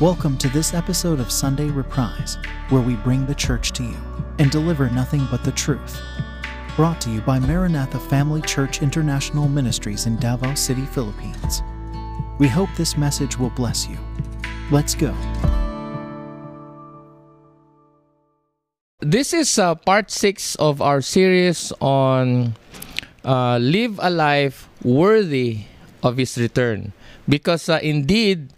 Welcome to this episode of Sunday Reprise, where we bring the church to you and deliver nothing but the truth. Brought to you by Maranatha Family Church International Ministries in Davao City, Philippines. We hope this message will bless you. Let's go. This is uh, part six of our series on uh, live a life worthy of His return. Because uh, indeed,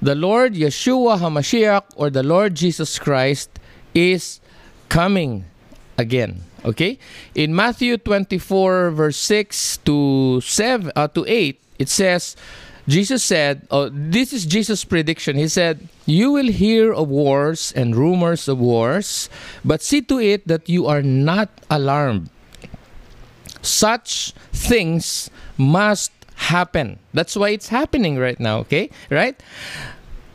the Lord Yeshua HaMashiach or the Lord Jesus Christ is coming again. Okay? In Matthew 24, verse 6 to 7 uh, to 8, it says, Jesus said, oh, this is Jesus' prediction. He said, You will hear of wars and rumors of wars, but see to it that you are not alarmed. Such things must happen. That's why it's happening right now, okay? Right?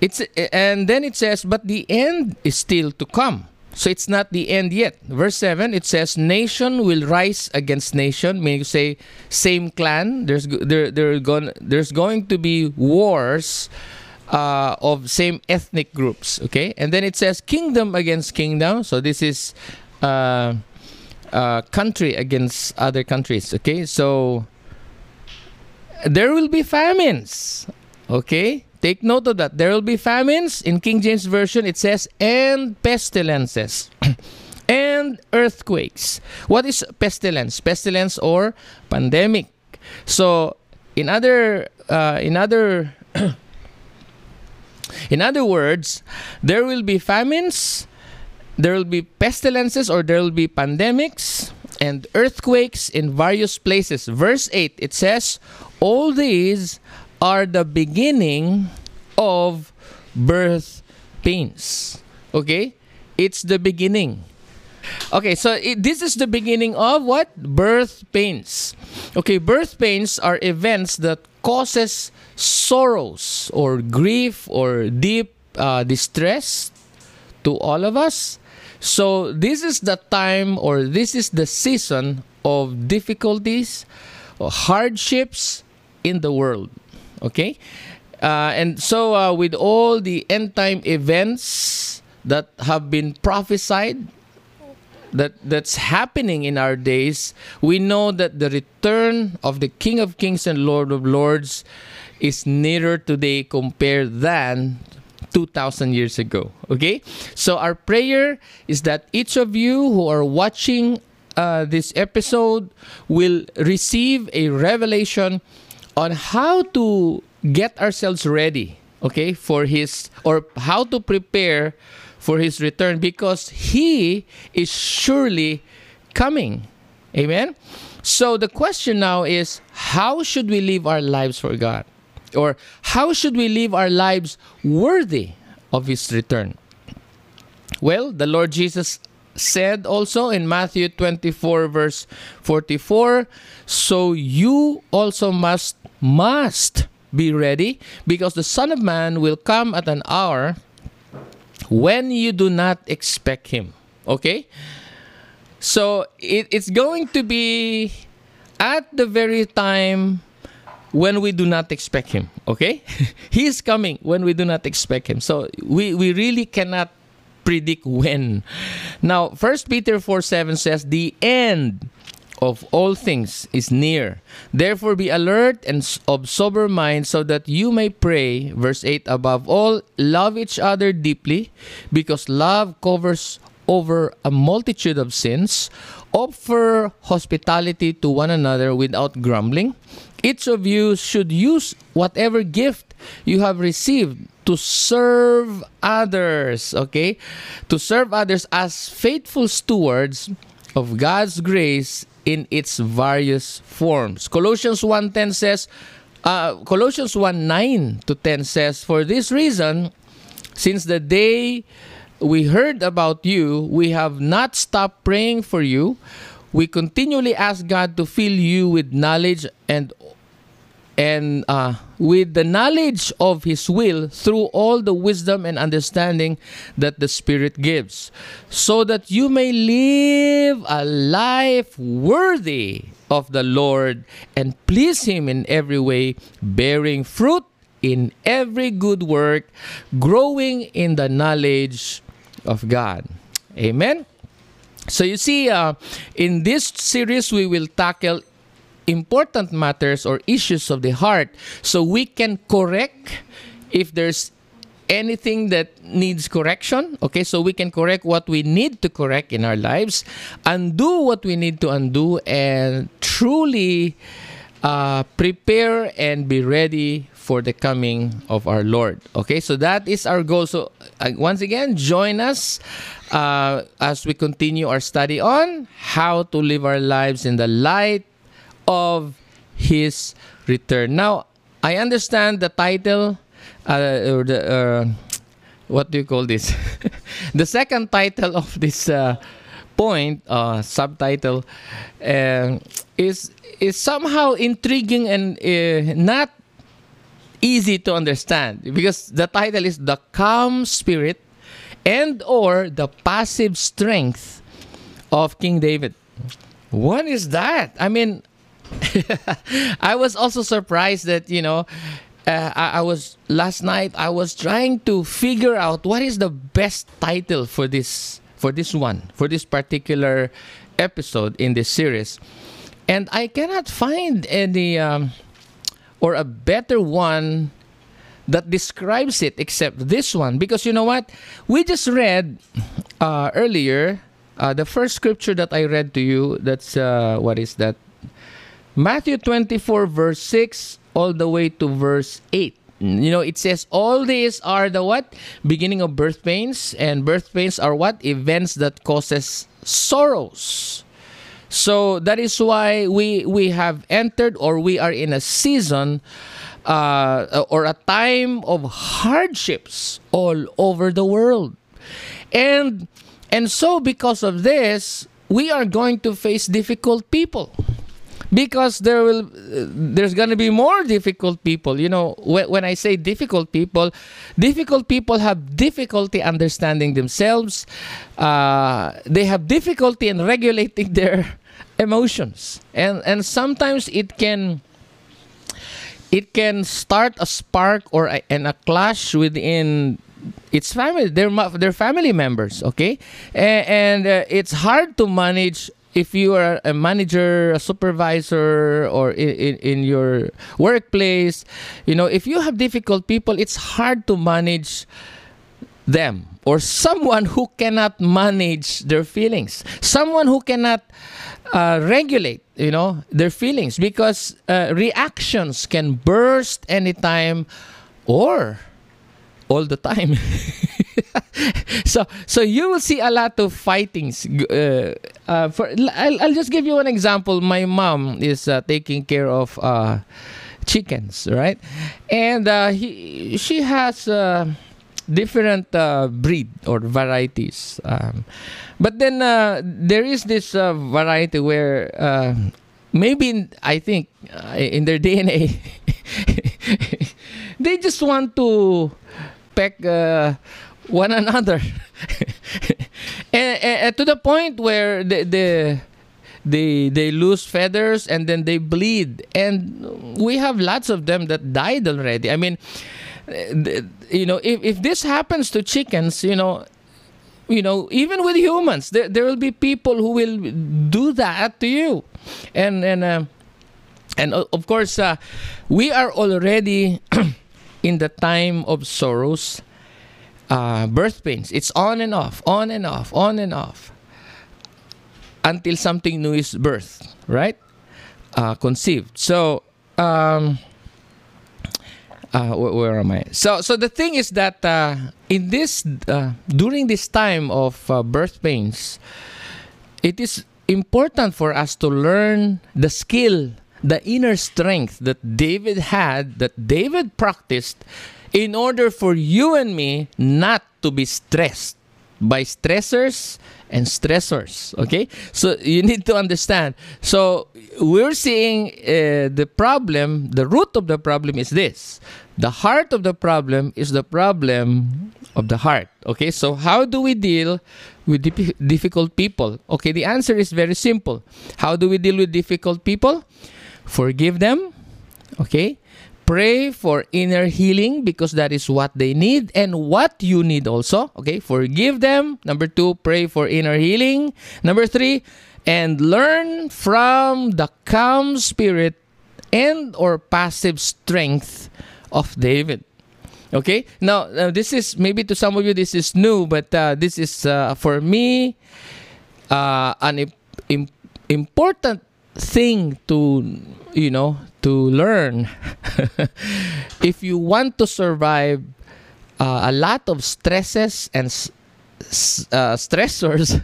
It's and then it says, but the end is still to come. So it's not the end yet. Verse 7 it says nation will rise against nation, meaning to say same clan. There's there there going there's going to be wars uh, of same ethnic groups, okay? And then it says kingdom against kingdom. So this is uh, uh, country against other countries, okay? So there will be famines, okay? Take note of that. There will be famines. In King James Version, it says, and pestilences. and earthquakes. What is pestilence? Pestilence or pandemic. So, in other, uh, in other, in other words, there will be famines, there will be pestilences, or there will be pandemics and earthquakes in various places. Verse eight it says, all these are the beginning of birth pains. Okay? It's the beginning. Okay, so it, this is the beginning of what? Birth pains. Okay, birth pains are events that causes sorrows or grief or deep uh, distress to all of us. So this is the time or this is the season of difficulties, or hardships in the world. Okay? Uh, and so, uh, with all the end time events that have been prophesied, that that's happening in our days, we know that the return of the King of Kings and Lord of Lords is nearer today compared than 2000 years ago okay so our prayer is that each of you who are watching uh, this episode will receive a revelation on how to get ourselves ready, okay, for his or how to prepare for his return because he is surely coming. Amen. So the question now is how should we live our lives for God? Or how should we live our lives worthy of his return? Well, the Lord Jesus said also in Matthew 24 verse 44, so you also must must be ready because the Son of Man will come at an hour when you do not expect him. Okay? So it, it's going to be at the very time when we do not expect him. Okay? he is coming when we do not expect him. So we, we really cannot predict when. Now, First Peter 4 7 says, The end of all things is near. Therefore, be alert and of sober mind so that you may pray. Verse 8 Above all, love each other deeply because love covers over a multitude of sins. Offer hospitality to one another without grumbling. Each of you should use whatever gift you have received to serve others, okay? To serve others as faithful stewards of God's grace in its various forms. Colossians 1:10 says uh, Colossians 1:9 to 10 says for this reason since the day we heard about you we have not stopped praying for you we continually ask God to fill you with knowledge and and uh, with the knowledge of His will through all the wisdom and understanding that the Spirit gives, so that you may live a life worthy of the Lord and please Him in every way, bearing fruit in every good work, growing in the knowledge of God. Amen. So you see, uh, in this series, we will tackle important matters or issues of the heart. So we can correct if there's anything that needs correction okay? So we can correct what we need to correct in our lives undo what we need to undo and truly uh, prepare and be ready for the coming of our lord okay? So that is our goal. So uh, once again join us uh, as we continue our study on how to live our lives in the light of his return. Now, I understand the title uh, or the uh, what do you call this? the second title of this uh, point, uh, subtitle, uh, is is somehow intriguing and uh, not easy to understand because the title is the calm spirit and or the passive strength of King David. What is that? I mean, I was also surprised that you know uh, I, I, was last night. I was trying to figure out what is the best title for this for this one for this particular episode in this series, and I cannot find any um, or a better one that describes it except this one because you know what we just read uh, earlier. Uh, the first scripture that I read to you, that's uh, what is that? Matthew 24, verse 6, all the way to verse 8. You know, it says all these are the what? Beginning of birth pains. And birth pains are what? Events that causes sorrows. So that is why we we have entered or we are in a season uh, or a time of hardships all over the world. And and so because of this, we are going to face difficult people because there will uh, there's going to be more difficult people. You know when, when i say difficult people difficult people have difficulty understanding themselves. Uh, they have difficulty in regulating their emotions. And and sometimes it can it can start a spark or a, and a clash within its family their their family members okay? And, and uh, it's hard to manage if you are a manager, a supervisor, or in, in, in, your workplace, you know, if you have difficult people, it's hard to manage them or someone who cannot manage their feelings, someone who cannot uh, regulate, you know, their feelings because uh, reactions can burst anytime or all the time. so so you will see a lot of fightings. Uh, uh, for I'll, I'll just give you an example. My mom is uh, taking care of uh, chickens, right? And uh, he she has uh, different breed or varieties. Um, but then there is this variety where maybe I think in their DNA they just want to peck uh, one another, and, and, to the point where the, the they they lose feathers and then they bleed, and we have lots of them that died already. I mean, you know, if if this happens to chickens, you know, you know, even with humans, there, there will be people who will do that to you. And and uh, and of course, uh, we are already in the time of sorrows, uh, birth pains. It's on and off, on and off, on and off until something new is birthed, right? Uh, conceived. So, um, uh, where, where, am I? So, so the thing is that uh, in this uh, during this time of uh, birth pains, it is important for us to learn the skill the inner strength that David had, that David practiced, in order for you and me not to be stressed by stressors and stressors. Okay? So you need to understand. So we're seeing uh, the problem, the root of the problem is this. The heart of the problem is the problem of the heart. Okay? So how do we deal with difficult people? Okay, the answer is very simple. How do we deal with difficult people? Forgive them, okay? pray for inner healing because that is what they need and what you need also. Okay, forgive them. Number two, pray for inner healing. Number three, and learn from the calm spirit and or passive strength of David. Okay, now uh, this is maybe to some of you this is new, but uh, this is uh, for me uh, an Im- important thing to you know to learn. If you want to survive uh, a lot of stresses and uh, stressors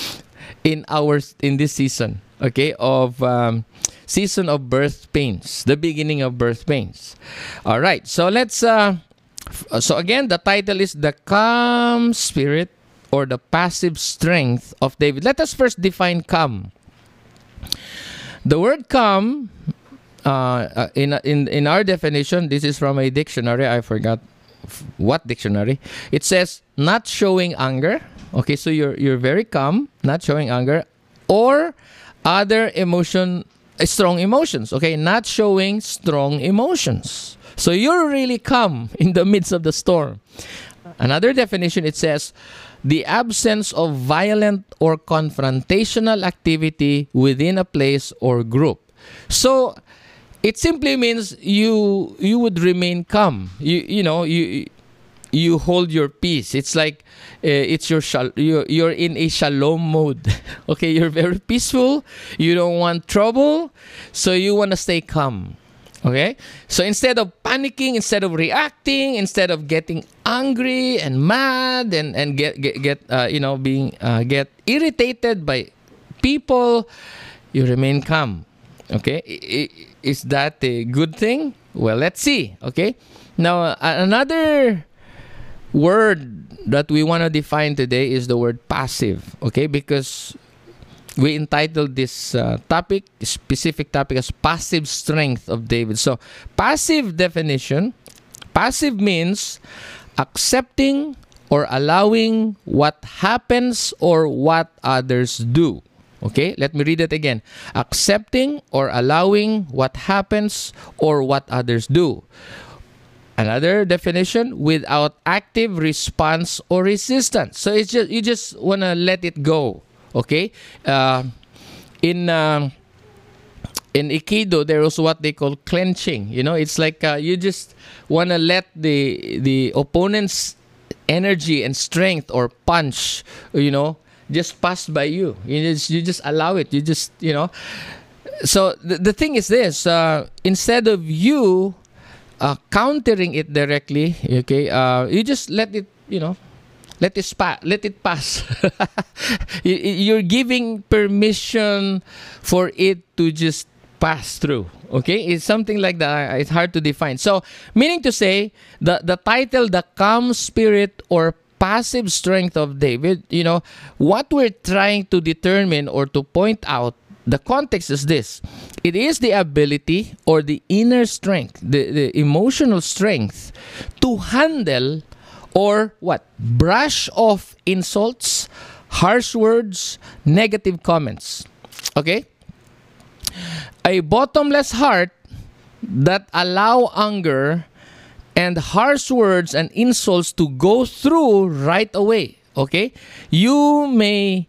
in our in this season okay of um, season of birth pains the beginning of birth pains. All right so let's uh f- so again the title is the calm spirit or the passive strength of david. Let us first define calm the word calm uh, uh, in in in our definition this is from a dictionary. I forgot what dictionary. It says not showing anger. Okay so you're you're very calm not showing anger or other emotion uh, strong emotions. Okay not showing strong emotions. So you're really calm in the midst of the storm. Another definition it says the absence of violent or confrontational activity within a place or group. So it simply means you you would remain calm. You you know you you hold your peace. It's like uh, it's your shal- you're, you're in a shalom mode. Okay you're very peaceful. You don't want trouble. So you want to stay calm okay? So instead of panicking instead of reacting instead of getting angry and mad and and get get, get uh, you know being uh, get irritated by people you remain calm. Okay? Is that a good thing? Well let's see. Okay? Now another word that we want to define today is the word passive. Okay? Because we entitled this uh, topic specific topic as passive strength of david so passive definition passive means accepting or allowing what happens or what others do okay let me read it again accepting or allowing what happens or what others do Another definition without active response or resistance. So it's just you just wanna let it go. Okay. Uh, in um in Aikido, there is what they call clenching. You know, it's like uh, you just wanna let the the opponent's energy and strength or punch. You know, just pass by you. You just you just allow it. You just you know. So the, the thing is this: uh, instead of you uh, countering it directly, okay, uh, you just let it, you know, let it spa- let it pass. You- You're giving permission for it to just pass through. Okay, it's something like that. It's hard to define. So, meaning to say, the the title, the calm spirit or passive strength of David. You know, what we're trying to determine or to point out the context is this it is the ability or the inner strength the, the emotional strength to handle or what? Brush off insults harsh words negative comments. Okay? A bottomless heart that allow anger and harsh words and insults to go through right away. Okay? You may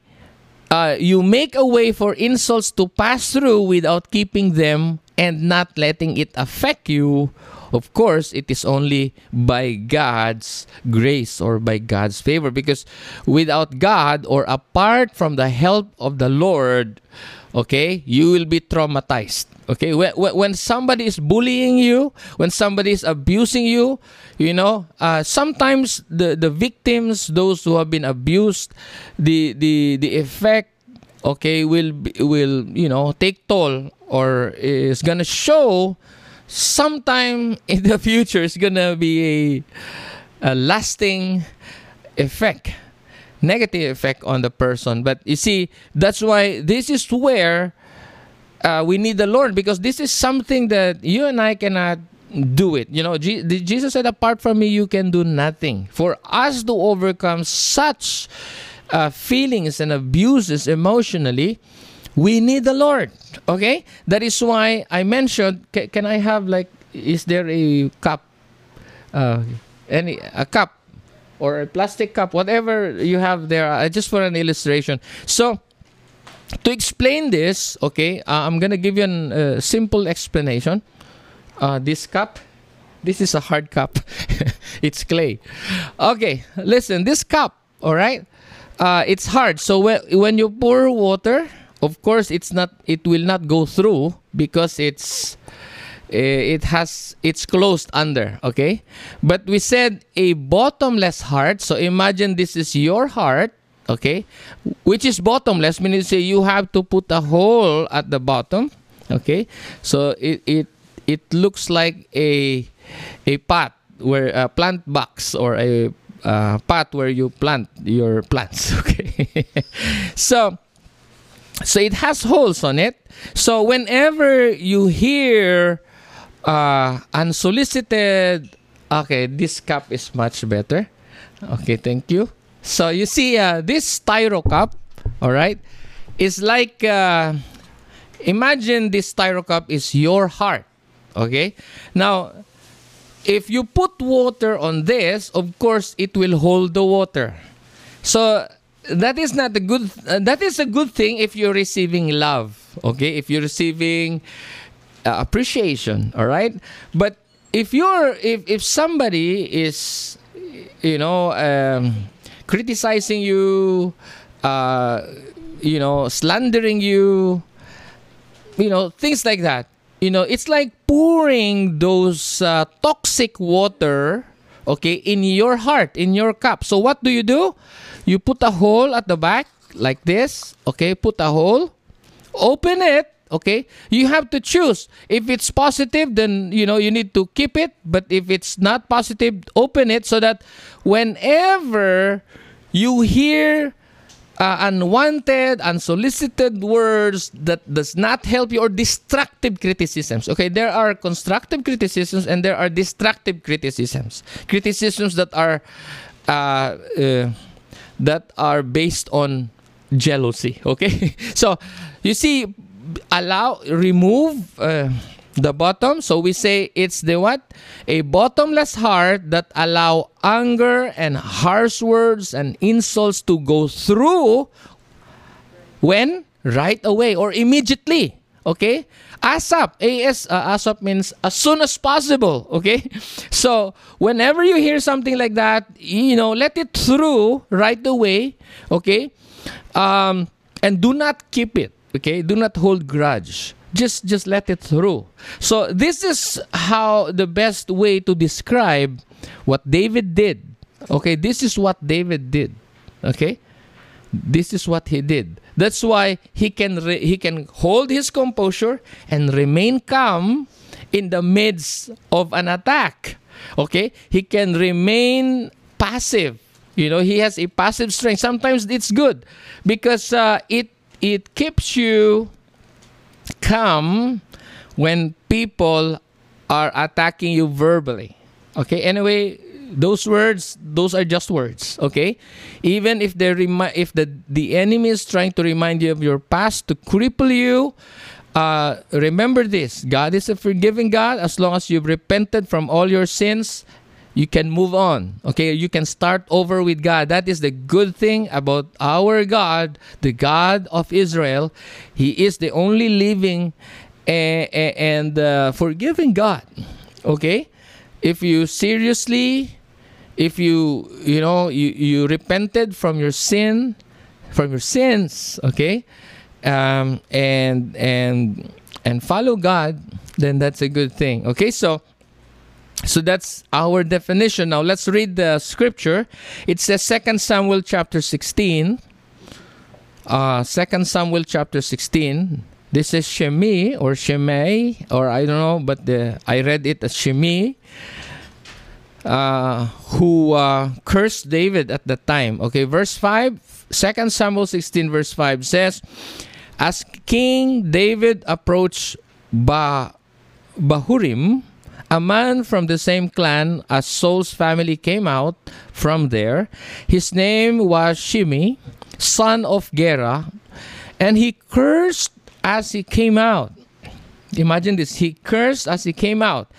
uh, you make a way for insults to pass through without keeping them and not letting it affect you. Of course, it is only by God's grace or by God's favor. Because without God or apart from the help of the Lord, okay, you will be traumatized. Okay, when, when somebody is bullying you, when somebody is abusing you, you know, uh, sometimes the the victims, those who have been abused, the the the effect, okay, will will you know take toll or is gonna show sometime in the future. It's gonna be a, a lasting effect negative effect on the person. But you see, that's why this is where uh, we need the Lord because this is something that you and I cannot do it. You know, Je- Jesus said, apart from me, you can do nothing. For us to overcome such uh, feelings and abuses emotionally, we need the Lord. Okay? That is why I mentioned, ca- can I have like is there a cup? Uh, any a cup or a plastic cup, whatever you have there. Uh, just for an illustration. So to explain this, okay, uh, I'm gonna give you a uh, simple explanation. Uh, this cup, this is a hard cup. it's clay. Okay, listen. This cup, all right, uh, it's hard. So when when you pour water, of course, it's not. It will not go through because it's eh, it has it's closed under okay? But we said a bottomless heart so imagine this is your heart okay? Which is bottomless meaning say you have to put a hole at the bottom okay? So it it it looks like a a pot where a plant box or a uh, pot where you plant your plants okay? So so it has holes on it. So whenever you hear uh, unsolicited okay this cup is much better. Okay thank you. So you see uh, this styro cup all right is like uh, imagine this styro cup is your heart okay? Now if you put water on this of course it will hold the water. So that is not a good uh, that is a good thing if you're receiving love okay? If you're receiving uh, appreciation all right? But if you're if if somebody is you know um, criticizing you uh, you know slandering you you know things like that you know it's like pouring those uh, toxic water okay in your heart in your cup. So what do you do you put a hole at the back like this okay? Put a hole. Open it okay? You have to choose. If it's positive then you know you need to keep it. But if it's not positive open it so that whenever you hear uh, unwanted unsolicited words that does not help you or destructive criticisms okay? There are constructive criticisms and there are destructive criticisms. Criticisms that are uh, uh, that are based on jealousy okay? So you see allow remove uh, the bottom. So we say it's the what? A bottomless heart that allow anger and harsh words and insults to go through when? Right away or immediately okay? Asap as uh, asap means as soon as possible okay? So whenever you hear something like that you know let it through right away okay? Um, and do not keep it okay? Do not hold grudge. Just just let it through. So this is how the best way to describe what david did okay? This is what david did okay? This is what he did that's why he can re- he can hold his composure and remain calm in the midst of an attack. Okay? He can remain passive. You know he has a passive strength. Sometimes it's good because uh, it it keeps you calm when people are attacking you verbally. Okay, anyway, those words, those are just words. Okay, even if they remi- if the the enemy is trying to remind you of your past to cripple you, uh, remember this: God is a forgiving God. As long as you've repented from all your sins, you can move on. Okay, you can start over with God. That is the good thing about our God, the God of Israel. He is the only living and, and uh, forgiving God. Okay, if you seriously, if you you know you you repented from your sin, from your sins. Okay, um, and and and follow God, then that's a good thing. Okay, so so that's our definition. Now let's read the scripture. It says second Samuel chapter 16. Uh, 2 Samuel chapter 16. This is Shemi or Shemai, or I don't know, but the, I read it as Shemi, uh, who uh, cursed David at the time. Okay, verse 5, 2 Samuel 16, verse 5 says, As King David approached ba- Bahurim, a man from the same clan as Saul's family came out from there. His name was Shimi, son of Gera, and he cursed as he came out. Imagine this. He cursed as he came out.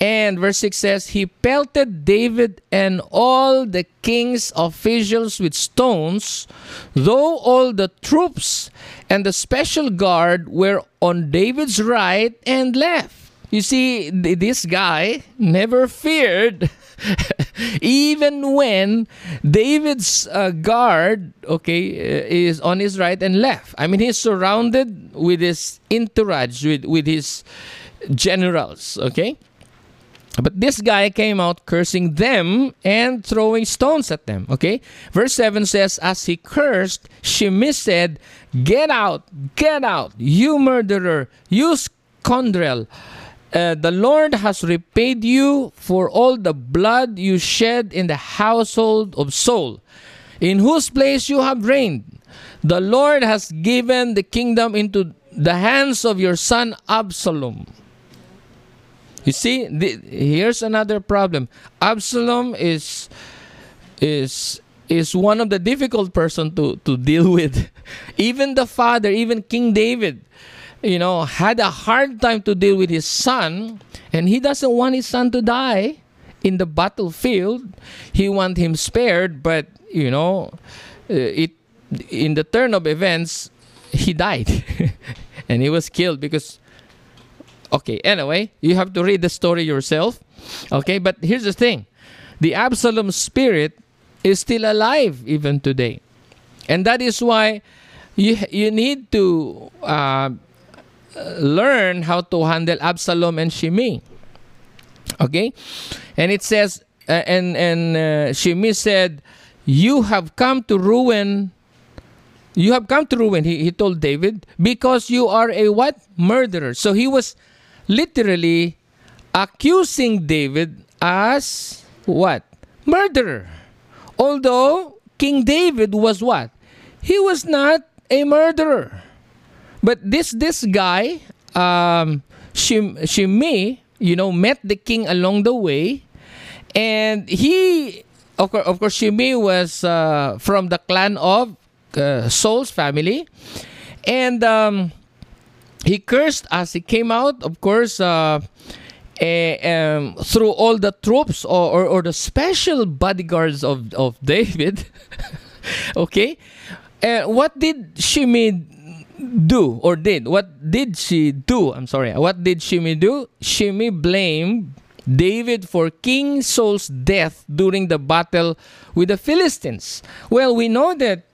And verse 6 says, He pelted David and all the king's officials with stones, though all the troops and the special guard were on David's right and left. You see, this guy never feared, even when David's uh, guard, okay, uh, is on his right and left. I mean, he's surrounded with his entourage, with, with his generals, okay? But this guy came out cursing them and throwing stones at them. Okay? Verse 7 says, As he cursed, Shimei said, Get out, get out, you murderer, you scoundrel. Uh, the Lord has repaid you for all the blood you shed in the household of Saul, in whose place you have reigned. The Lord has given the kingdom into the hands of your son Absalom. You see, the, here's another problem. Absalom is is is one of the difficult person to to deal with. even the father, even King David, you know, had a hard time to deal with his son, and he doesn't want his son to die in the battlefield. He want him spared, but you know, uh, it in the turn of events, he died, and he was killed because. Okay, anyway, you have to read the story yourself. Okay, but here's the thing the Absalom spirit is still alive even today. And that is why you, you need to uh, learn how to handle Absalom and Shimei. Okay? And it says, uh, and, and uh, Shimei said, You have come to ruin. You have come to ruin, he, he told David, because you are a what? Murderer. So he was literally accusing David as what? Murderer. Although King David was what? He was not a murderer. But this this guy, um, Shim, Shimei, you know, met the king along the way, and he, of course, of course Shimei was uh, from the clan of uh, Saul's family, and um, he cursed as he came out. Of course. Uh, um, through all the troops or, or, or, the special bodyguards of, of David. okay? Uh, what did Shimei do or did? What did she do? I'm sorry. What did Shimei do? Shimei blamed David for King Saul's death during the battle with the Philistines. Well, we know that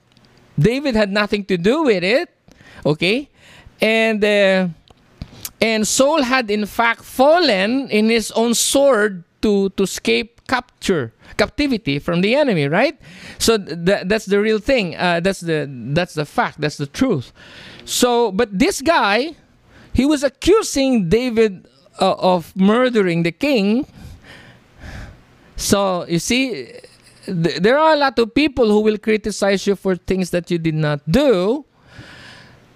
David had nothing to do with it. Okay? And uh, and Saul had in fact fallen in his own sword to to escape capture captivity from the enemy right? So th- that's the real thing. Uh, that's the that's the fact. That's the truth. So but this guy he was accusing david uh, of murdering the king. So you see th- there are a lot of people who will criticize you for things that you did not do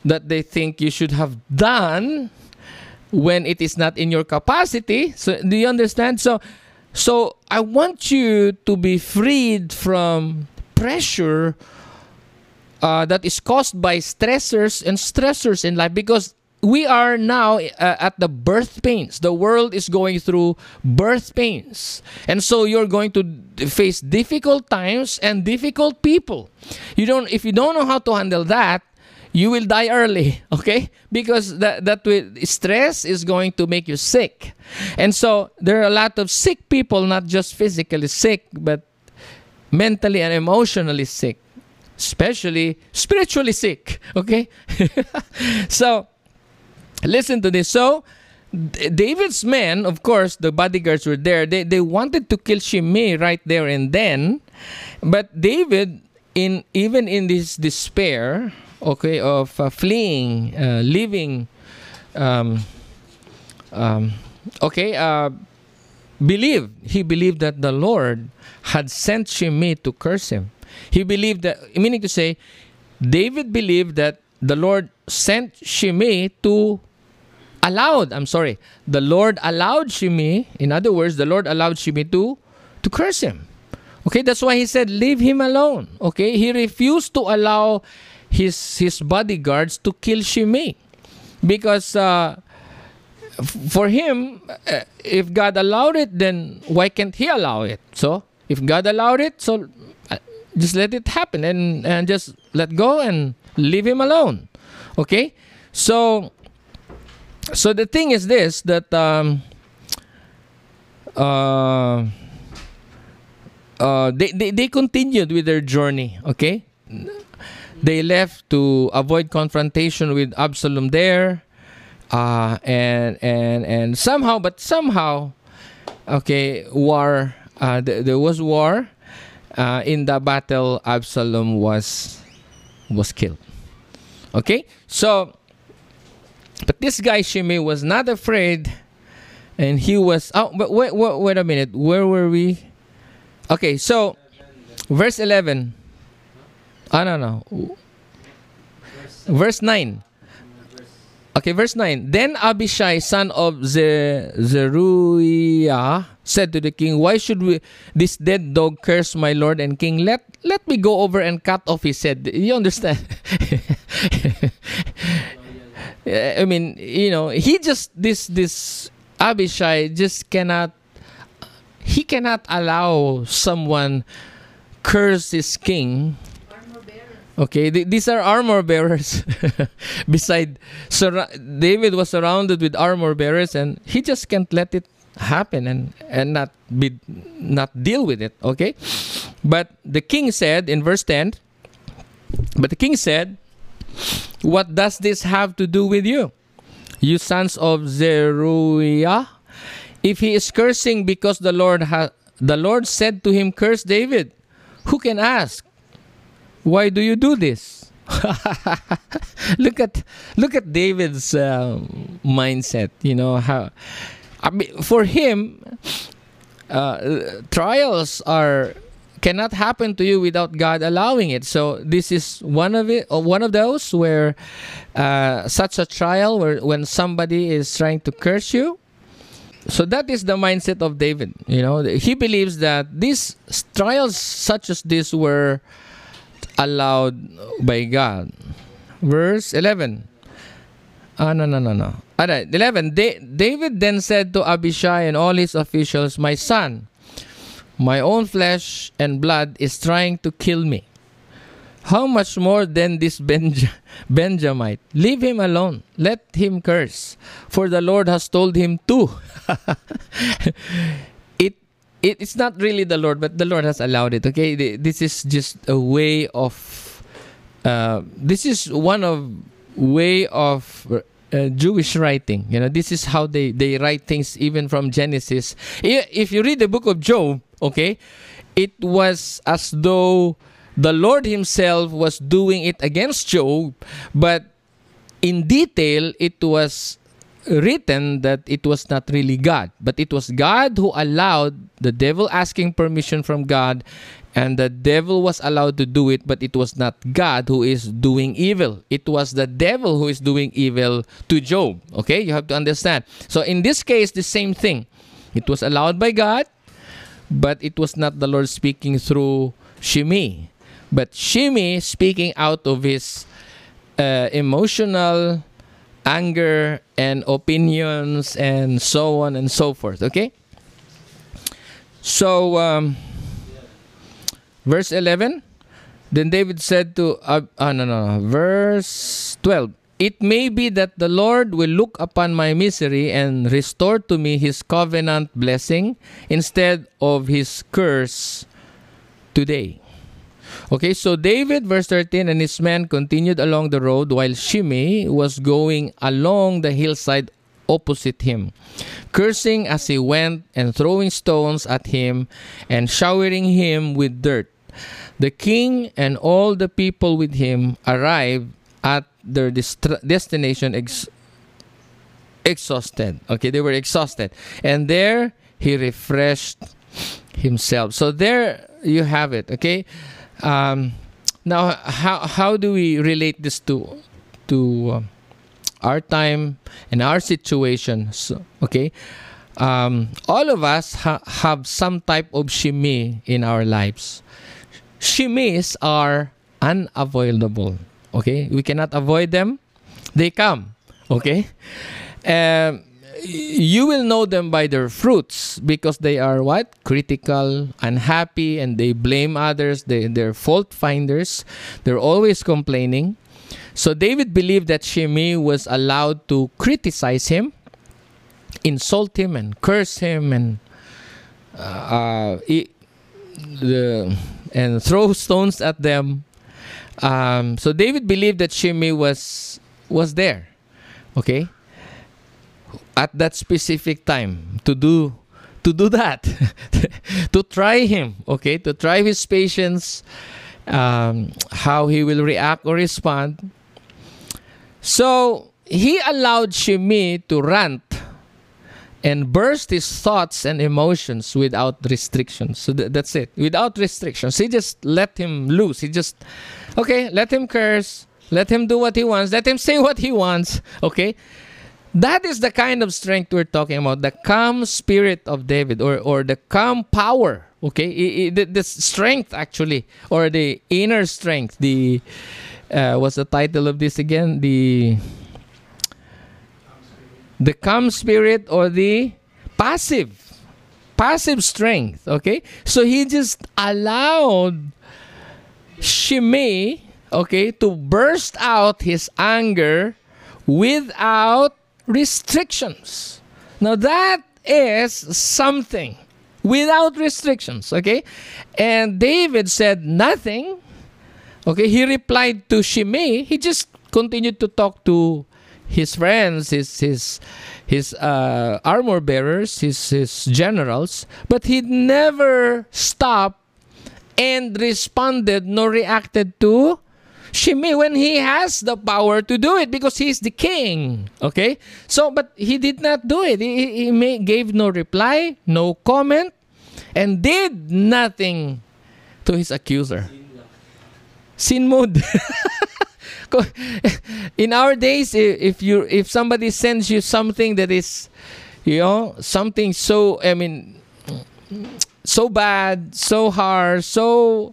that they think you should have done when it is not in your capacity. So do you understand? So so I want you to be freed from pressure uh, that is caused by stressors and stressors in life because we are now uh, at the birth pains. The world is going through birth pains. And so you're going to face difficult times and difficult people. You don't if you don't know how to handle that, you will die early, okay? Because that, that will, stress is going to make you sick. And so there are a lot of sick people, not just physically sick, but mentally and emotionally sick, especially spiritually sick, okay? so listen to this. So David's men, of course, the bodyguards were there. They, they wanted to kill Shimei right there and then. But David, in even in this despair, okay, of uh, fleeing, uh, leaving, um, um, okay, uh, believed. He believed that the Lord had sent Shimei to curse him. He believed that, meaning to say, David believed that the Lord sent Shimei to allowed, I'm sorry, the Lord allowed Shimei, in other words, the Lord allowed Shimei to, to curse him. Okay, that's why he said, leave him alone. Okay, he refused to allow his his bodyguards to kill Shimei because uh, for him, uh, if God allowed it, then why can't He allow it? So, if God allowed it, so uh, just let it happen and, and just let go and leave Him alone. Okay? So, so the thing is this that um, uh, uh, they, they, they continued with their journey. Okay? They left to avoid confrontation with Absalom there uh, and and and somehow, but somehow, okay, war. Uh, th- there was war. Uh, in the battle, Absalom was was killed. Okay, so, but this guy Shimei was not afraid, and he was. Oh, but wait, wait, wait a minute. Where were we? Okay, so, verse eleven. I don't know. Verse nine. Okay, verse 9. Then Abishai, son of Zeruiah, said to the king, Why should we this dead dog curse my lord and king? Let let me go over and cut off his head. You understand? I mean, you know, he just this this Abishai just cannot he cannot allow someone curse his king Okay, th- these are armor bearers. Beside, sur- David was surrounded with armor bearers, and he just can't let it happen and and not be not deal with it. Okay, but the king said in verse ten. But the king said, "What does this have to do with you, you sons of Zeruiah? If he is cursing because the Lord ha- the Lord said to him, Curse David. Who can ask?" Why do you do this? Look at look at david's uh, mindset you know how I mean, for him uh, trials are cannot happen to you without god allowing it. So this is one of it or one of those where uh, such a trial where when somebody is trying to curse you. So that is the mindset of david you know. He believes that these trials such as this were allowed by God. Verse 11. Ah, no, no, no, no. All right, 11. Da- David then said to Abishai and all his officials, My son, my own flesh and blood is trying to kill me. How much more than this Benj- Benjamite? Leave him alone. Let him curse, for the Lord has told him to. it, it it's not really the Lord, but the Lord has allowed it. Okay, this is just a way of. Uh, this is one of way of uh, Jewish writing. You know, this is how they they write things even from Genesis. If you read the book of Job, okay, it was as though the Lord Himself was doing it against Job, but in detail, it was written that it was not really God, but it was God who allowed the devil asking permission from God, and the devil was allowed to do it, but it was not God who is doing evil. It was the devil who is doing evil to Job. Okay, you have to understand. So in this case, the same thing. It was allowed by God, but it was not the Lord speaking through Shimei but Shimei speaking out of his uh, emotional anger and opinions and so on and so forth. Okay? So, um, verse 11 Then David said to, uh, uh, no, no, no, verse 12 It may be that the Lord will look upon my misery and restore to me his covenant blessing instead of his curse today. Okay, so David, verse 13, and his men continued along the road while Shimei was going along the hillside opposite him, cursing as he went and throwing stones at him and showering him with dirt. The king and all the people with him arrived at their dest- destination ex- exhausted. Okay, they were exhausted. And there he refreshed himself. So there you have it. Okay. Um, now, how how do we relate this to to um, our time and our situation? So, okay, um, all of us ha- have some type of shimi in our lives. Shimis are unavoidable. Okay, we cannot avoid them; they come. Okay, um, you will know them by their fruits because they are what? Critical unhappy and they blame others. They, they're fault finders. They're always complaining. So david believed that shimei was allowed to criticize him insult him and curse him and uh, uh, the, and throw stones at them. Um, so david believed that shimei was was there. Okay at that specific time to do to do that to try him okay? To try his patience um, how he will react or respond. So he allowed shimei to rant and burst his thoughts and emotions without restrictions so th- that's it without restrictions he just let him loose. He just okay let him curse let him do what he wants let him say what he wants okay that is the kind of strength we're talking about, the calm spirit of David or, or the calm power, okay? The, the, strength actually, or the inner strength, the, uh, what's the title of this again? The, the calm spirit or the passive, passive strength, okay? So he just allowed Shimei, okay, to burst out his anger without restrictions. Now that is something without restrictions, okay? And David said nothing. Okay, he replied to Shimei. He just continued to talk to his friends, his his his uh, armor bearers, his his generals, but he never stopped and responded nor reacted to Shimei when he has the power to do it because he's the king. Okay? So, but he did not do it. He, he gave no reply, no comment, and did nothing to his accuser. Sin mood. In our days, if you if somebody sends you something that is, you know, something so I mean, so bad, so hard, so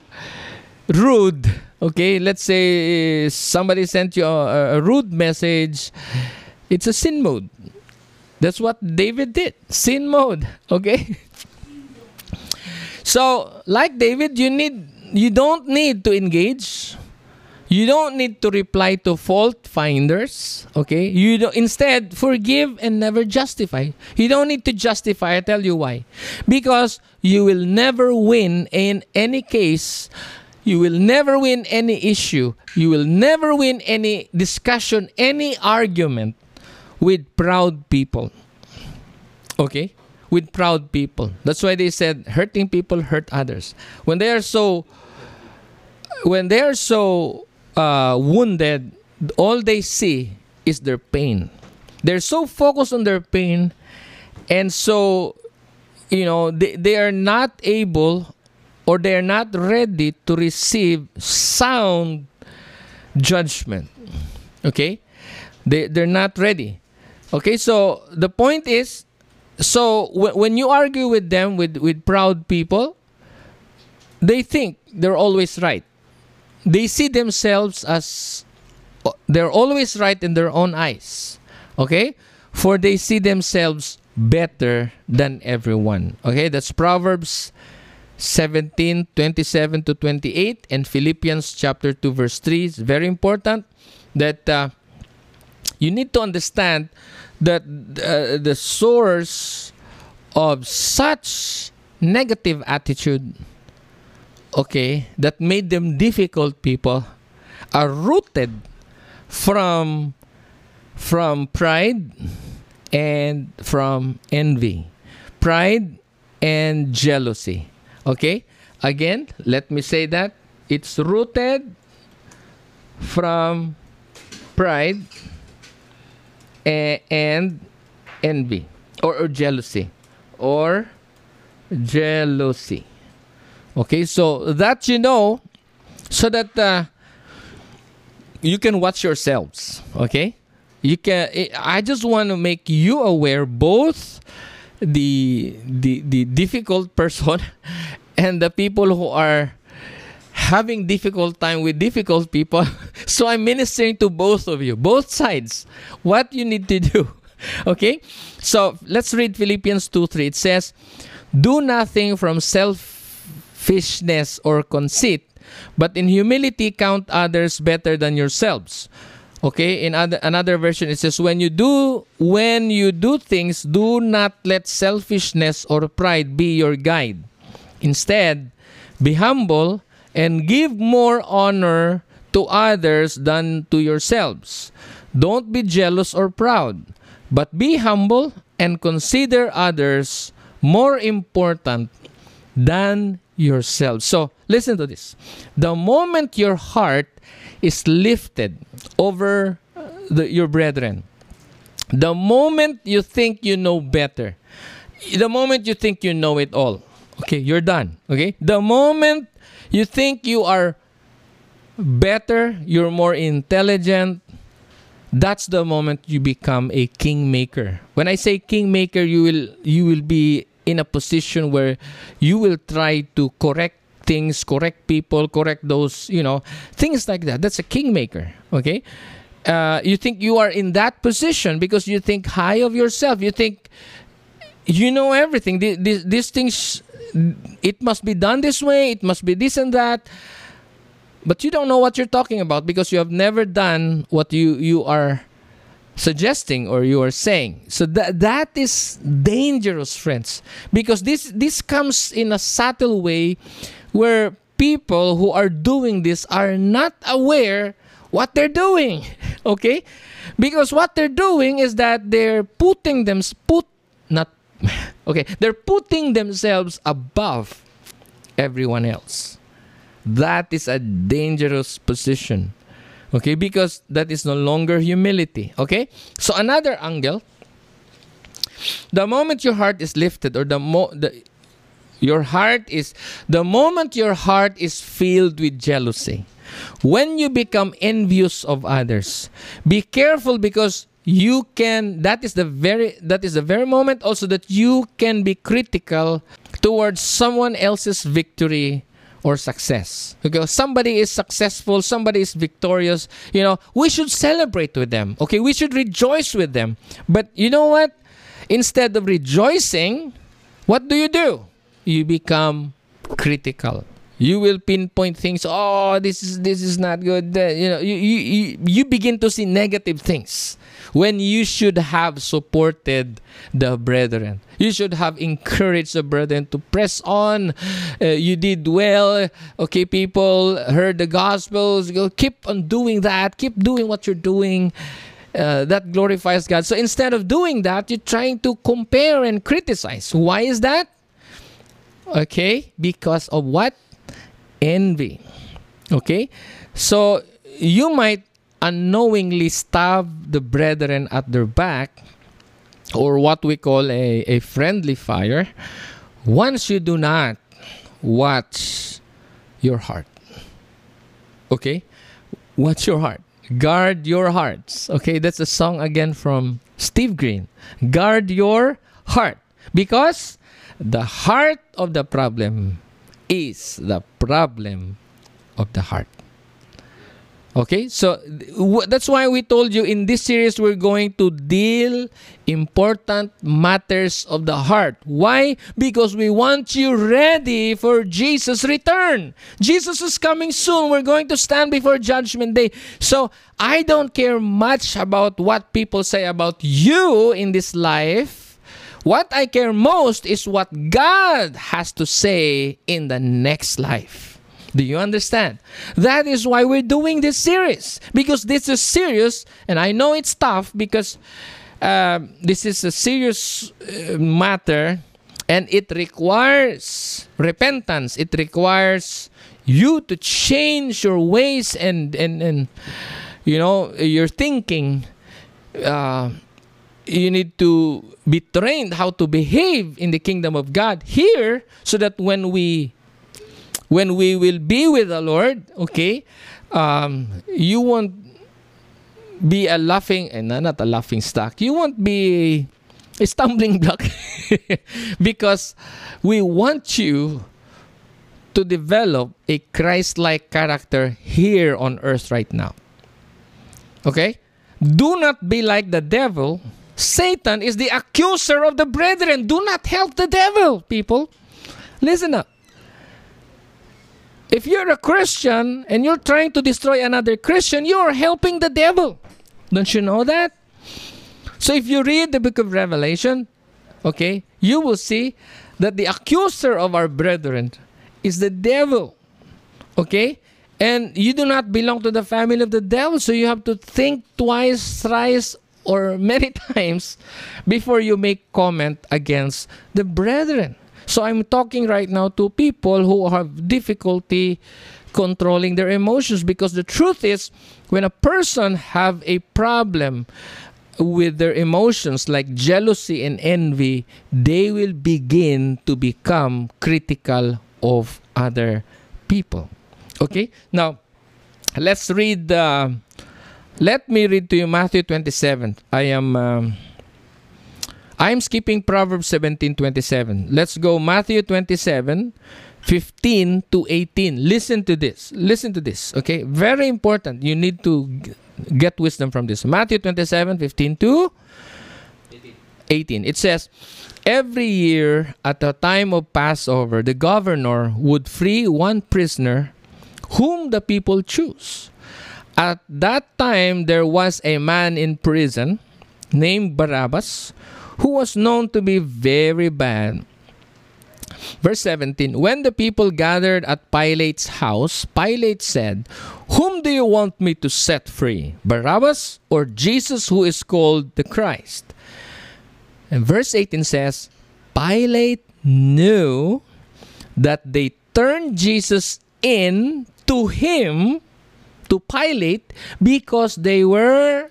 rude Okay, let's say eh, somebody sent you a, a rude message. It's a sin mode. That's what David did. Sin mode. Okay? So, like David, you need you don't need to engage. You don't need to reply to fault finders. Okay? You do, instead forgive and never justify. You don't need to justify. I tell you why. Because you will never win in any case you will never win any issue. You will never win any discussion, any argument with proud people. Okay? With proud people. That's why they said hurting people hurt others. When they are so when they are so uh, wounded, all they see is their pain. They're so focused on their pain and so you know they, they are not able or they're not ready to receive sound judgment. Okay? They, they're not ready. Okay, so the point is so w- when you argue with them, with, with proud people, they think they're always right. They see themselves as they're always right in their own eyes. Okay? For they see themselves better than everyone. Okay? That's Proverbs 17 27 to 28 and philippians chapter 2 verse 3 is very important that uh, you need to understand that uh, the source of such negative attitude okay that made them difficult people are rooted from from pride and from envy pride and jealousy Okay? Again, let me say that it's rooted from pride and envy or, or jealousy or jealousy. Okay, so that you know, so that uh, you can watch yourselves. Okay, you can. I just want to make you aware both the the the difficult person and the people who are having difficult time with difficult people so i'm ministering to both of you both sides what you need to do okay? So let's read Philippians 2 3. It says, Do nothing from selfishness or conceit, but in humility count others better than yourselves. Okay, in other, another version it says when you do when you do things do not let selfishness or pride be your guide. Instead, be humble and give more honor to others than to yourselves. Don't be jealous or proud, but be humble and consider others more important than yourselves. So, listen to this. The moment your heart is lifted over uh, the, your brethren, the moment you think you know better, the moment you think you know it all, okay, you're done. Okay? The moment you think you are better, you're more intelligent, that's the moment you become a kingmaker. When I say kingmaker, you will you will be in a position where you will try to correct things, correct people, correct those, you know, things like that. That's a kingmaker, okay? Uh, you think you are in that position because you think high of yourself. You think you know everything. These, these things, it must be done this way, it must be this and that but you don't know what you're talking about because you have never done what you you are suggesting or you are saying so that that is dangerous friends because this this comes in a subtle way where people who are doing this are not aware what they're doing okay because what they're doing is that they're putting them put not okay they're putting themselves above everyone else that is a dangerous position. Okay, because that is no longer humility. Okay, so another angle. The moment your heart is lifted, or the mo the your heart is the moment your heart is filled with jealousy. When you become envious of others, be careful because you can that is the very that is the very moment also that you can be critical towards someone else's victory or success. Because somebody is successful, somebody is victorious, you know, we should celebrate with them. Okay, we should rejoice with them. But you know what? Instead of rejoicing, what do you do? You become critical. You will pinpoint things. Oh, this is this is not good. You know, you, you you begin to see negative things when you should have supported the brethren. You should have encouraged the brethren to press on. Uh, you did well. Okay, people heard the gospels. Go keep on doing that. Keep doing what you're doing. Uh, that glorifies God. So instead of doing that, you're trying to compare and criticize. Why is that? Okay, because of what? Envy. Okay, so you might unknowingly stab the brethren at their back, or what we call a, a friendly fire, once you do not watch your heart. Okay? Watch your heart. Guard your hearts. Okay, that's a song again from Steve Green. Guard your heart. Because the heart of the problem is the problem of the heart. Okay, so that's why we told you in this series we're going to deal important matters of the heart. Why? Because we want you ready for Jesus' return. Jesus is coming soon. We're going to stand before Judgment Day. So I don't care much about what people say about you in this life. What I care most is what God has to say in the next life. Do you understand? That is why we're doing this series because this is serious, and I know it's tough because uh, this is a serious uh, matter and it requires repentance. It requires you to change your ways and and and you know your thinking. Uh, you need to be trained how to behave in the kingdom of God here so that when we when we will be with the Lord, okay, um, you won't be a laughing and uh, not a laughing stock. You won't be a stumbling block because we want you to develop a Christ-like character here on earth right now. Okay? Do not be like the devil Satan is the accuser of the brethren. Do not help the devil, people. Listen up. If you're a Christian and you're trying to destroy another Christian, you're helping the devil. Don't you know that? So if you read the book of Revelation, okay, you will see that the accuser of our brethren is the devil. Okay? And you do not belong to the family of the devil, so you have to think twice, thrice, or many times before you make comment against the brethren. So I'm talking right now to people who have difficulty controlling their emotions because the truth is when a person have a problem with their emotions like jealousy and envy, they will begin to become critical of other people. Okay? Now, let's read uh, let me read to you Matthew 27. I am um, I'm skipping Proverbs 17:27. Let's go Matthew 27 15 to 18. Listen to this. Listen to this, okay? Very important. You need to get wisdom from this. Matthew 27 15 to 18. It says, Every year at the time of Passover, the governor would free one prisoner whom the people choose. At that time, there was a man in prison named Barabbas who was known to be very bad. Verse 17 When the people gathered at Pilate's house, Pilate said, Whom do you want me to set free, Barabbas or Jesus, who is called the Christ? And verse 18 says, Pilate knew that they turned Jesus in to him, to Pilate, because they were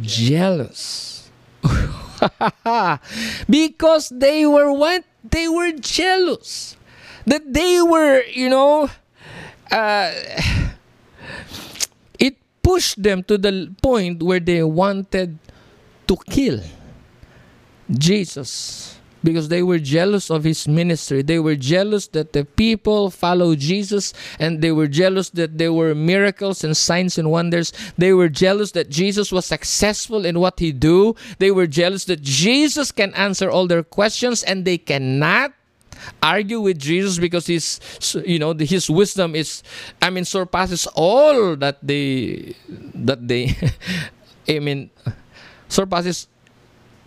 jealous. because they were what? They were jealous. That they were, you know, uh, it pushed them to the point where they wanted to kill Jesus because they were jealous of his ministry. They were jealous that the people follow Jesus and they were jealous that there were miracles and signs and wonders. They were jealous that Jesus was successful in what he do. They were jealous that Jesus can answer all their questions and they cannot argue with Jesus because his you know his wisdom is I mean surpasses all that they that they I mean surpasses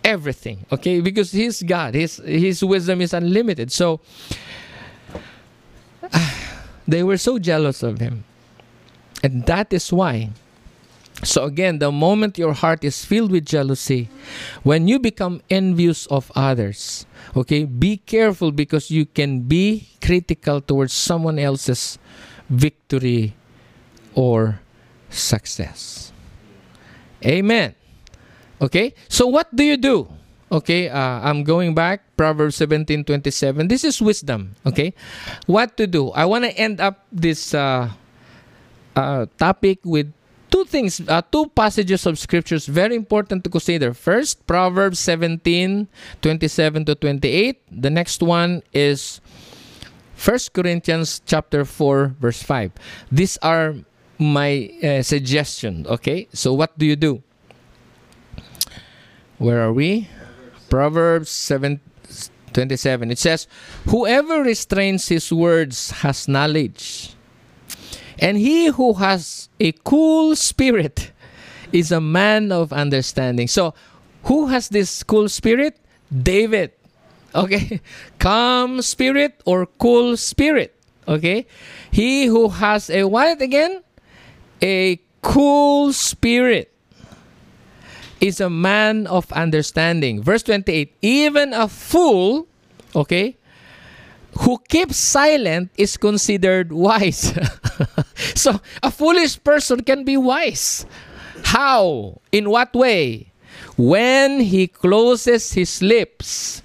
everything okay? Because he's god. His his wisdom is unlimited. So they were so jealous of him. And that is why so again the moment your heart is filled with jealousy when you become envious of others okay be careful because you can be critical towards someone else's victory or success. Amen Okay? So what do you do? Okay, uh, I'm going back Proverbs 17:27. This is wisdom, okay? What to do? I want to end up this uh, uh, topic with two things, uh, two passages of scriptures very important to consider. First, Proverbs 17, 27 to 28. The next one is 1 Corinthians chapter 4, verse 5. These are my uh, suggestion, okay? So what do you do? Where are we? Proverbs 7 27. It says, Whoever restrains his words has knowledge, and he who has a cool spirit is a man of understanding. So, who has this cool spirit? David. Okay? Calm spirit or cool spirit. Okay? He who has a what again? A cool spirit is a man of understanding. Verse 28 Even a fool, okay, who keeps silent is considered wise. so a foolish person can be wise. How? In what way? When he closes his lips,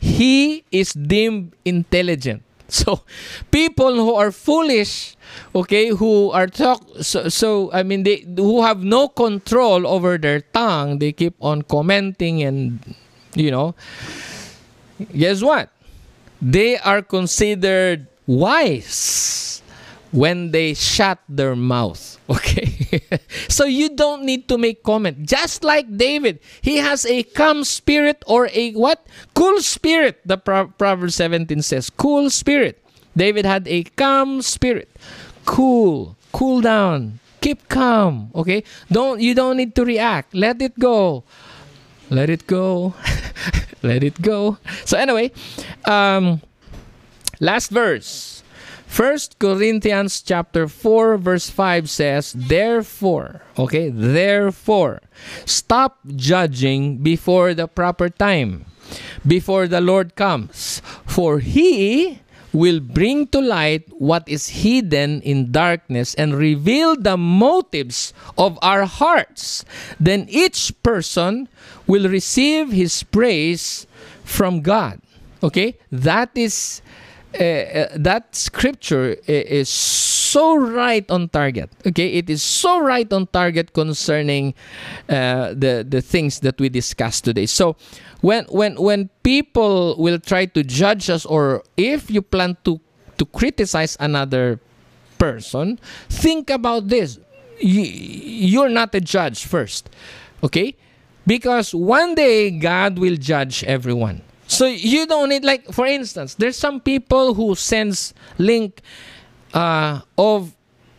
he is deemed intelligent. So people who are foolish okay who are talk so, so i mean they who have no control over their tongue they keep on commenting and you know guess what they are considered wise when they shut their mouth Okay? so you don't need to make comment. Just like David, he has a calm spirit or a what? Cool spirit. The Pro- Proverbs 17 says, cool spirit. David had a calm spirit. Cool. Cool down. Keep calm. Okay? Don't you don't need to react. Let it go. Let it go. Let it go. So anyway, um last verse. First Corinthians chapter 4 verse 5 says, Therefore, okay, therefore, stop judging before the proper time, before the Lord comes. For he will bring to light what is hidden in darkness and reveal the motives of our hearts. Then each person will receive his praise from God. Okay? That is uh, uh, that scripture is so right on target. Okay, it is so right on target concerning uh, the the things that we discussed today. So, when when when people will try to judge us, or if you plan to to criticize another person, think about this. You, you're not a judge first, okay? Because one day God will judge everyone. So you don't need like for instance, there's some people who sends link uh, of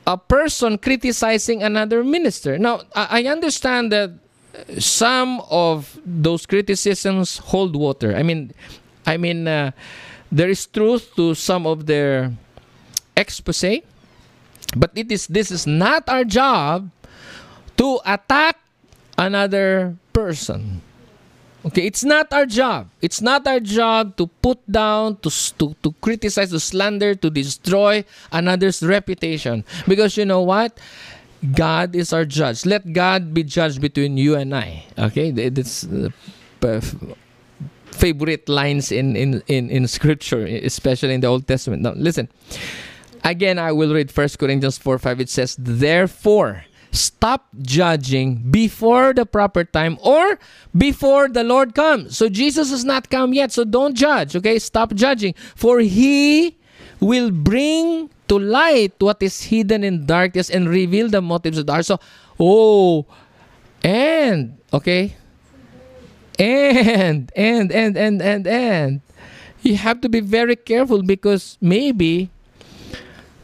a person criticizing another minister. Now I, understand that some of those criticisms hold water. I mean, I mean, uh, there is truth to some of their expose, but it is this is not our job to attack another person. Okay, it's not our job. It's not our job to put down, to, to, to criticize, to slander, to destroy another's reputation. Because you know what? God is our judge. Let God be judged between you and I. Okay, that's uh, favorite lines in, in, in, in scripture, especially in the Old Testament. Now, listen. Again, I will read 1 Corinthians 4 5. It says, Therefore, stop judging before the proper time or before the Lord comes. So Jesus has not come yet, so don't judge, okay? Stop judging. For he will bring to light what is hidden in darkness and reveal the motives of the heart. So, oh, and, okay? And, and, and, and, and, and. You have to be very careful because maybe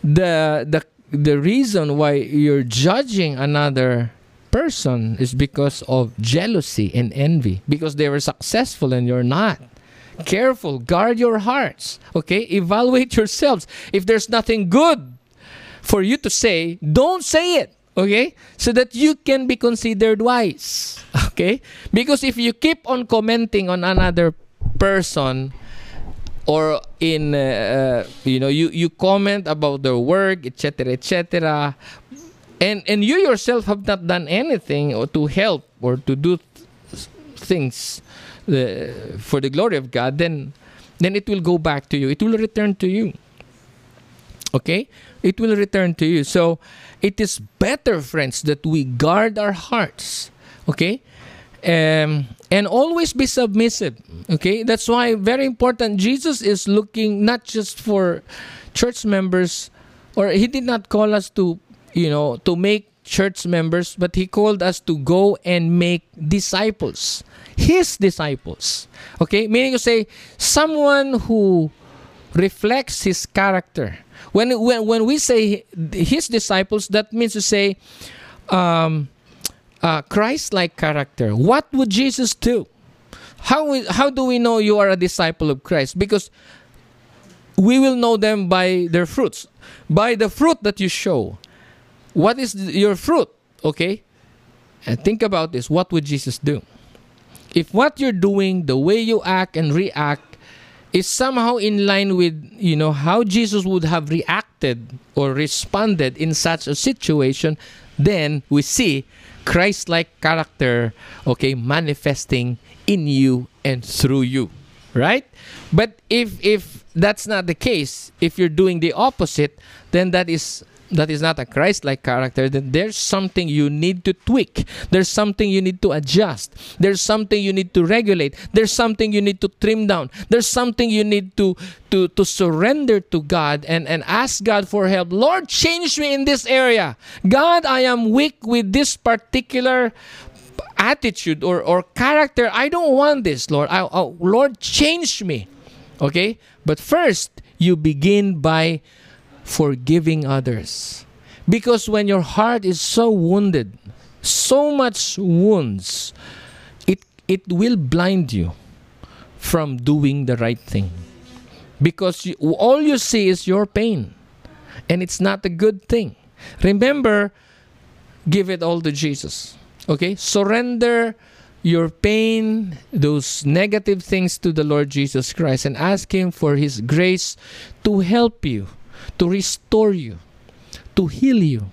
the the the reason why you're judging another person is because of jealousy and envy. Because they were successful and you're not. Careful guard your hearts okay? Evaluate yourselves. If there's nothing good for you to say don't say it okay? So that you can be considered wise okay? Because if you keep on commenting on another person or in uh, uh, you know you you comment about their work etc etc and and you yourself have not done anything or to help or to do th- things uh, for the glory of God then then it will go back to you. It will return to you. Okay? It will return to you. So it is better friends that we guard our hearts. Okay um, and always be submissive okay? That's why very important. Jesus is looking not just for church members or he did not call us to you know to make church members but he called us to go and make disciples. His disciples okay? Meaning to say someone who reflects his character. When when, when we say his disciples that means to say um, uh, Christ-like character. What would Jesus do? How how do we know you are a disciple of Christ? Because we will know them by their fruits, by the fruit that you show. What is your fruit? Okay, and think about this. What would Jesus do? If what you're doing, the way you act and react, is somehow in line with you know how Jesus would have reacted or responded in such a situation, then we see Christ-like character, okay, manifesting in you and through you, right? But if if that's not the case, if you're doing the opposite, then that is that is not a Christ like character, then there's something you need to tweak. There's something you need to adjust. There's something you need to regulate. There's something you need to trim down. There's something you need to to, to surrender to God and, and ask God for help. Lord, change me in this area. God, I am weak with this particular attitude or, or character. I don't want this, Lord. I, oh, Lord, change me. Okay? But first, you begin by forgiving others. Because when your heart is so wounded, so much wounds, it, it will blind you from doing the right thing. Because you, all you see is your pain. And it's not a good thing. Remember, give it all to Jesus. Okay? Surrender your pain, those negative things to the Lord Jesus Christ and ask Him for His grace to help you, to restore you, to heal you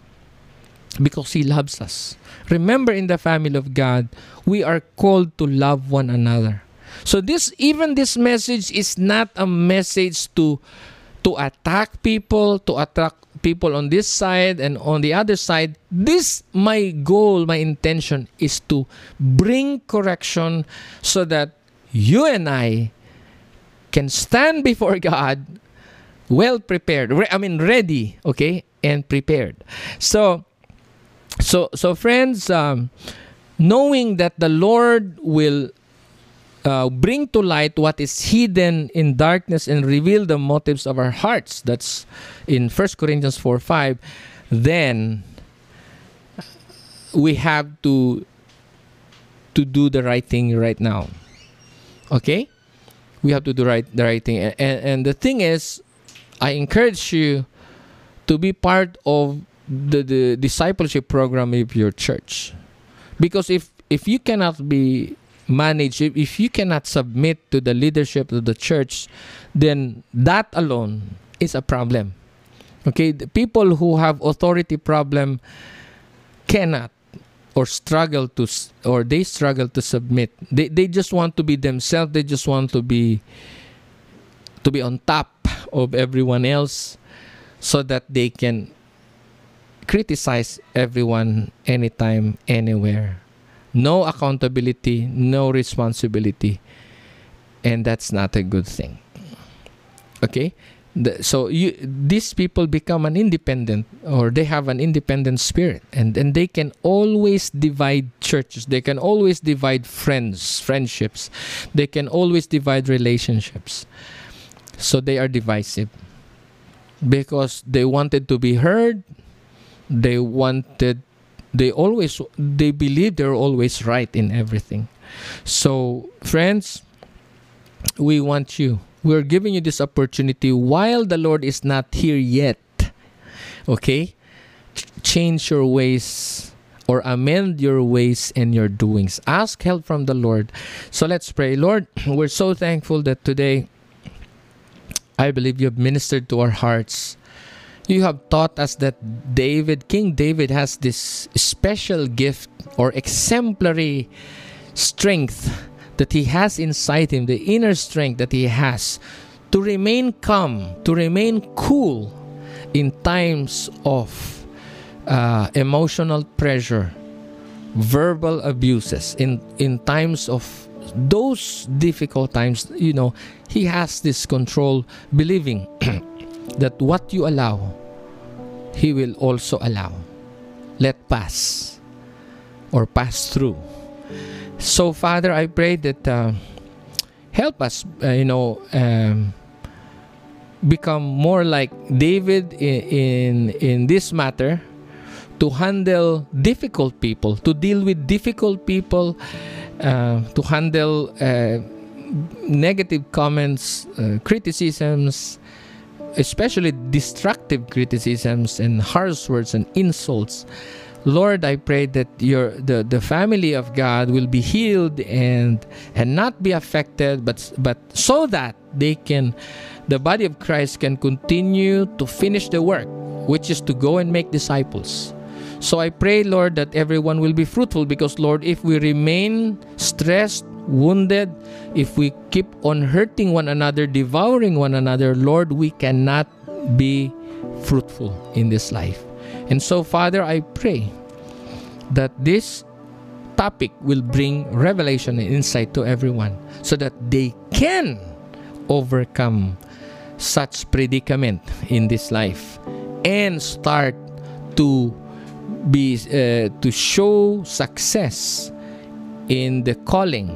because He loves us. Remember, in the family of God, we are called to love one another. So this even this message is not a message to to attack people, to attack people on this side and on the other side. This my goal, my intention is to bring correction so that you and I can stand before God well prepared. I mean ready, okay, and prepared. So so so friends, um, knowing that the Lord will uh, bring to light what is hidden in darkness and reveal the motives of our hearts. That's in 1 Corinthians 4 5. Then we have to to do the right thing right now. Okay? We have to do right the right thing. And, and the thing is, I encourage you to be part of the, the discipleship program of your church. Because if if you cannot be managed, if, if you cannot submit to the leadership of the church then that alone is a problem. Okay? The people who have authority problem cannot or struggle to or they struggle to submit. They, they just want to be themselves. They just want to be to be on top of everyone else so that they can criticize everyone anytime anywhere no accountability, no responsibility. And that's not a good thing. Okay? The, so you, these people become an independent or they have an independent spirit and then they can always divide churches they can always divide friends friendships they can always divide relationships so they are divisive. Because they wanted to be heard they wanted they always they believe they're always right in everything. So friends we want you we're giving you this opportunity while the lord is not here yet okay? Ch- change your ways or amend your ways and your doings. Ask help from the lord. So let's pray. Lord we're so thankful that today i believe you have ministered to our hearts. You have taught us that David, King David, has this special gift or exemplary strength that he has inside him, the inner strength that he has to remain calm, to remain cool in times of uh, emotional pressure, verbal abuses, in, in times of those difficult times, you know, he has this control, believing that what you allow, He will also allow. Let pass or pass through. So, Father, I pray that uh, help us, uh, you know, um, become more like David in, in in this matter to handle difficult people, to deal with difficult people, uh, to handle uh, negative comments, uh, criticisms, especially destructive criticisms and harsh words and insults. Lord, I pray that your the, the family of God will be healed and and not be affected, but but so that they can the body of Christ can continue to finish the work, which is to go and make disciples. So I pray, Lord, that everyone will be fruitful because, Lord, if we remain stressed, wounded, if we keep on hurting one another, devouring one another, Lord, we cannot be fruitful in this life. And so, Father, I pray that this topic will bring revelation and insight to everyone so that they can overcome such predicament in this life and start to be uh, to show success in the calling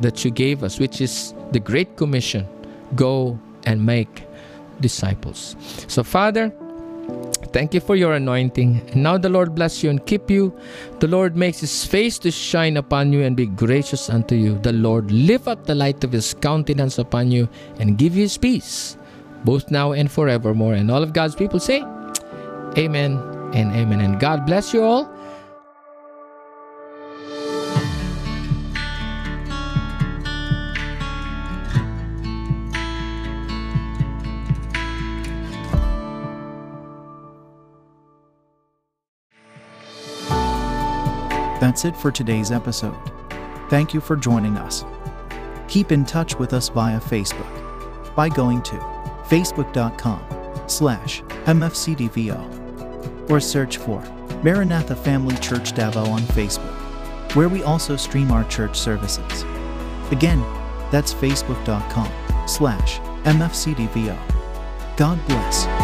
that you gave us which is the great commission go and make disciples so father Thank you for your anointing. And now the Lord bless you and keep you. The Lord makes his face to shine upon you and be gracious unto you. The Lord lift up the light of his countenance upon you and give you his peace, both now and forevermore. And all of God's people say, Amen and amen. And God bless you all. That's it for today's episode. Thank you for joining us. Keep in touch with us via Facebook by going to facebook.com slash mfcdvo or search for Maranatha Family Church Davao on Facebook, where we also stream our church services. Again, that's facebook.com slash mfcdvo. God bless.